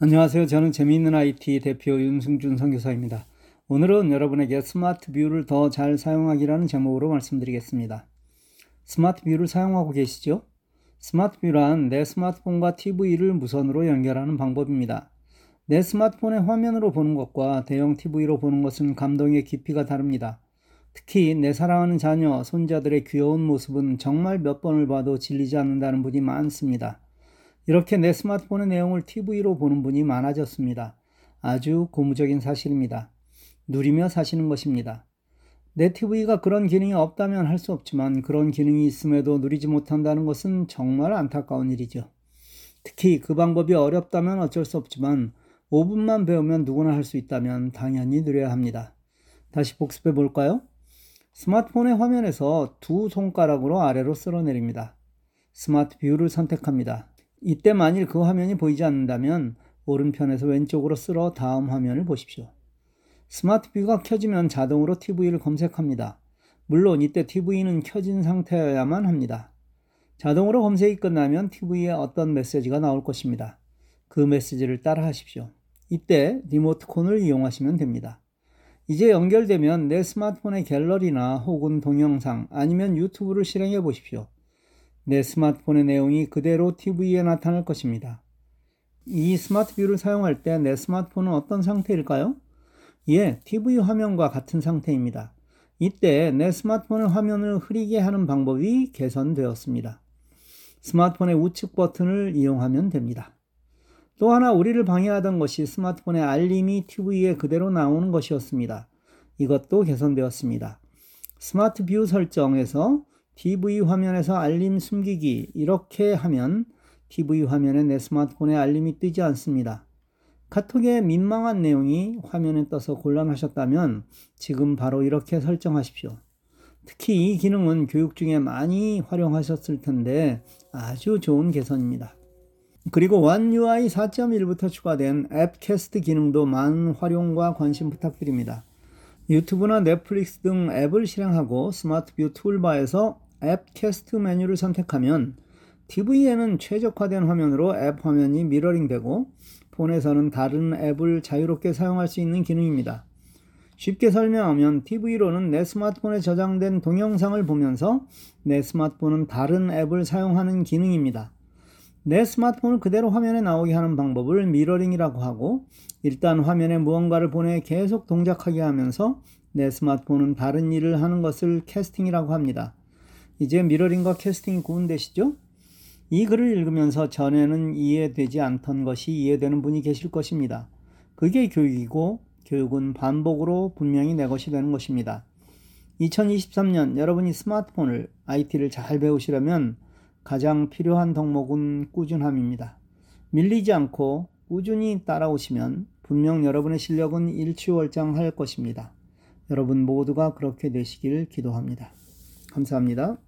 안녕하세요. 저는 재미있는 IT 대표 윤승준 선교사입니다. 오늘은 여러분에게 Smart View를 더 잘 사용하기라는 제목으로 말씀드리겠습니다. Smart View를 사용하고 계시죠? Smart View란 내 스마트폰과 TV를 무선으로 연결하는 방법입니다. 내 스마트폰의 화면으로 보는 것과 대형 TV로 보는 것은 감동의 깊이가 다릅니다. 특히 내 사랑하는 자녀, 손자들의 귀여운 모습은 정말 몇 번을 봐도 질리지 않는다는 분이 많습니다. 이렇게 내 스마트폰의 내용을 TV로 보는 분이 많아졌습니다. 아주 고무적인 사실입니다. 누리며 사시는 것입니다. 내 TV가 그런 기능이 없다면 할 수 없지만 그런 기능이 있음에도 누리지 못한다는 것은 정말 안타까운 일이죠. 특히 그 방법이 어렵다면 어쩔 수 없지만 5분만 배우면 누구나 할 수 있다면 당연히 누려야 합니다. 다시 복습해 볼까요? 스마트폰의 화면에서 두 손가락으로 아래로 쓸어 내립니다. Smart View를 선택합니다. 이때 만일 그 화면이 보이지 않는다면 오른편에서 왼쪽으로 쓸어 다음 화면을 보십시오. Smart View가 켜지면 자동으로 TV를 검색합니다. 물론 이때 TV는 켜진 상태여야만 합니다. 자동으로 검색이 끝나면 TV에 어떤 메시지가 나올 것입니다. 그 메시지를 따라 하십시오. 이때 리모트콘을 이용하시면 됩니다. 이제 연결되면 내 스마트폰의 갤러리나 혹은 동영상 아니면 유튜브를 실행해 보십시오. 내 스마트폰의 내용이 그대로 TV에 나타날 것입니다. 이 Smart View를 사용할 때 내 스마트폰은 어떤 상태일까요? 예, TV 화면과 같은 상태입니다. 이때 내 스마트폰의 화면을 흐리게 하는 방법이 개선되었습니다. 스마트폰의 우측 버튼을 이용하면 됩니다. 또 하나 우리를 방해하던 것이 스마트폰의 알림이 TV에 그대로 나오는 것이었습니다. 이것도 개선되었습니다. Smart View 설정에서 TV 화면에서 알림 숨기기 이렇게 하면 TV 화면에 내 스마트폰에 알림이 뜨지 않습니다. 카톡에 민망한 내용이 화면에 떠서 곤란하셨다면 지금 바로 이렇게 설정하십시오. 특히 이 기능은 교육 중에 많이 활용하셨을 텐데 아주 좋은 개선입니다. 그리고 One UI 4.1부터 추가된 App Cast 기능도 많은 활용과 관심 부탁드립니다. 유튜브나 넷플릭스 등 앱을 실행하고 Smart View toolbar에서 App Cast 메뉴를 선택하면 TV에는 최적화된 화면으로 앱 화면이 mirroring되고 폰에서는 다른 앱을 자유롭게 사용할 수 있는 기능입니다. 쉽게 설명하면 TV로는 내 스마트폰에 저장된 동영상을 보면서 내 스마트폰은 다른 앱을 사용하는 기능입니다. 내 스마트폰을 그대로 화면에 나오게 하는 방법을 mirroring이라고 하고 일단 화면에 무언가를 보내 계속 동작하게 하면서 내 스마트폰은 다른 일을 하는 것을 캐스팅이라고 합니다. 이제 미러링과 캐스팅이 구분되시죠? 이 글을 읽으면서 전에는 이해되지 않던 것이 이해되는 분이 계실 것입니다. 그게 교육이고 교육은 반복으로 분명히 내 것이 되는 것입니다. 2023년 여러분이 스마트폰을 IT를 잘 배우시려면 가장 필요한 덕목은 꾸준함입니다. 밀리지 않고 꾸준히 따라오시면 분명 여러분의 실력은 일취월장할 것입니다. 여러분 모두가 그렇게 되시길 기도합니다. 감사합니다.